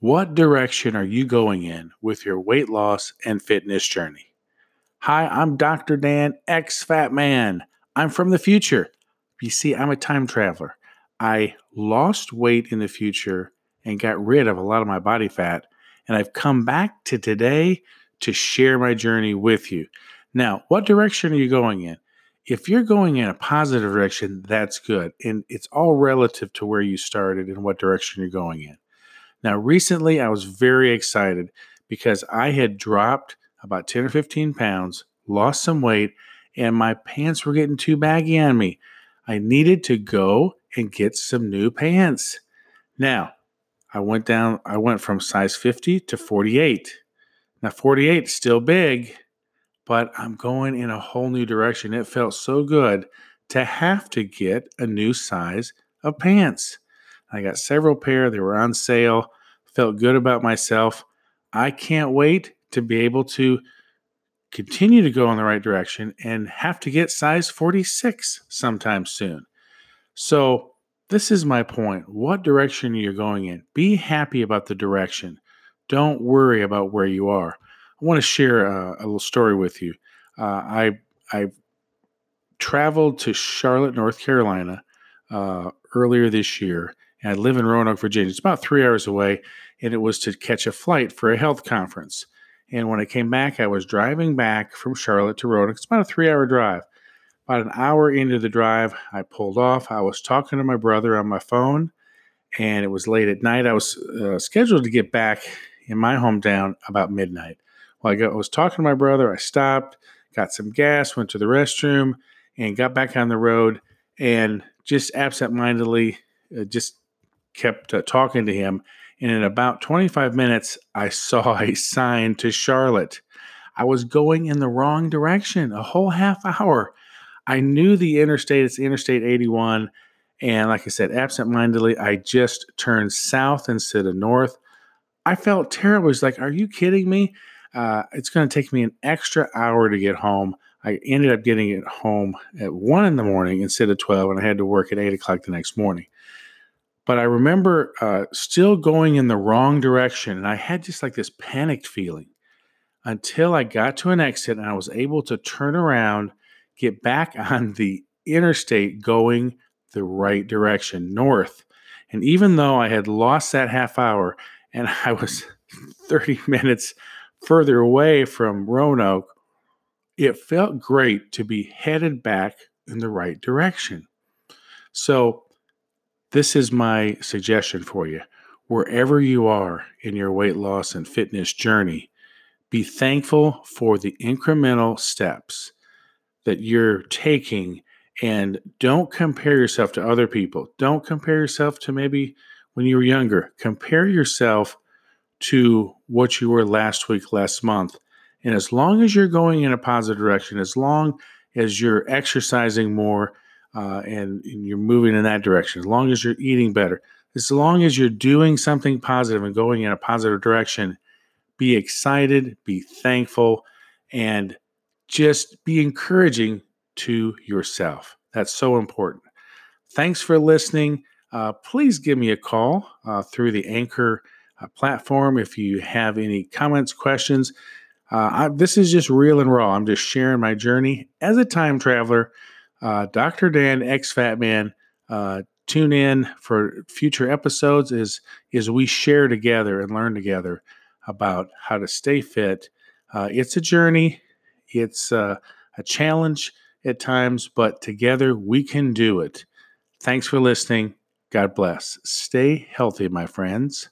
What direction are you going in with your weight loss and fitness journey? Hi, I'm Dr. Dan, ex fat man. I'm from the future. You see, I'm a time traveler. I lost weight in the future and got rid of a lot of my body fat, and I've come back to today to share my journey with you. Now, what direction are you going in? If you're going in a positive direction, that's good. And it's all relative to where you started and what direction you're going in. Now, recently I was very excited because I had dropped about 10 or 15 pounds, lost some weight, and my pants were getting too baggy on me. I needed to go and get some new pants. Now, I went down, I went from size 50 to 48. Now, 48 is still big, but I'm going in a whole new direction. It felt so good to have to get a new size of pants. I got several pair, they were on sale, felt good about myself. I can't wait to be able to continue to go in the right direction and have to get size 46 sometime soon. So, this is my point. What direction you're going in? Be happy about the direction. Don't worry about where you are. I want to share a, a little story with you. Uh, I I traveled to Charlotte, North Carolina, uh, earlier this year, I live in Roanoke, Virginia. It's about three hours away, and it was to catch a flight for a health conference. And when I came back, I was driving back from Charlotte to Roanoke. It's about a three-hour drive. About an hour into the drive, I pulled off. I was talking to my brother on my phone, and it was late at night. I was uh, scheduled to get back in my hometown about midnight. While I, got, I was talking to my brother, I stopped, got some gas, went to the restroom, and got back on the road. And just absentmindedly, uh, just kept uh, talking to him. And in about 25 minutes, I saw a sign to Charlotte. I was going in the wrong direction a whole half hour. I knew the interstate, it's Interstate 81. And like I said, absentmindedly, I just turned south instead of north. I felt terrible. It's like, are you kidding me? Uh, it's going to take me an extra hour to get home. I ended up getting it home at one in the morning instead of 12, and I had to work at eight o'clock the next morning. But I remember uh, still going in the wrong direction, and I had just like this panicked feeling until I got to an exit and I was able to turn around, get back on the interstate going the right direction, north. And even though I had lost that half hour and I was 30 minutes further away from Roanoke, it felt great to be headed back in the right direction. So, this is my suggestion for you. Wherever you are in your weight loss and fitness journey, be thankful for the incremental steps that you're taking and don't compare yourself to other people. Don't compare yourself to maybe when you were younger. Compare yourself to what you were last week, last month. And as long as you're going in a positive direction, as long as you're exercising more uh, and, and you're moving in that direction, as long as you're eating better, as long as you're doing something positive and going in a positive direction, be excited, be thankful, and just be encouraging to yourself. That's so important. Thanks for listening. Uh, please give me a call uh, through the Anchor uh, platform if you have any comments, questions. Uh, I, this is just real and raw. I'm just sharing my journey as a time traveler. Uh, Dr. Dan, ex Fat Man. Uh, tune in for future episodes as, as we share together and learn together about how to stay fit. Uh, it's a journey, it's uh, a challenge at times, but together we can do it. Thanks for listening. God bless. Stay healthy, my friends.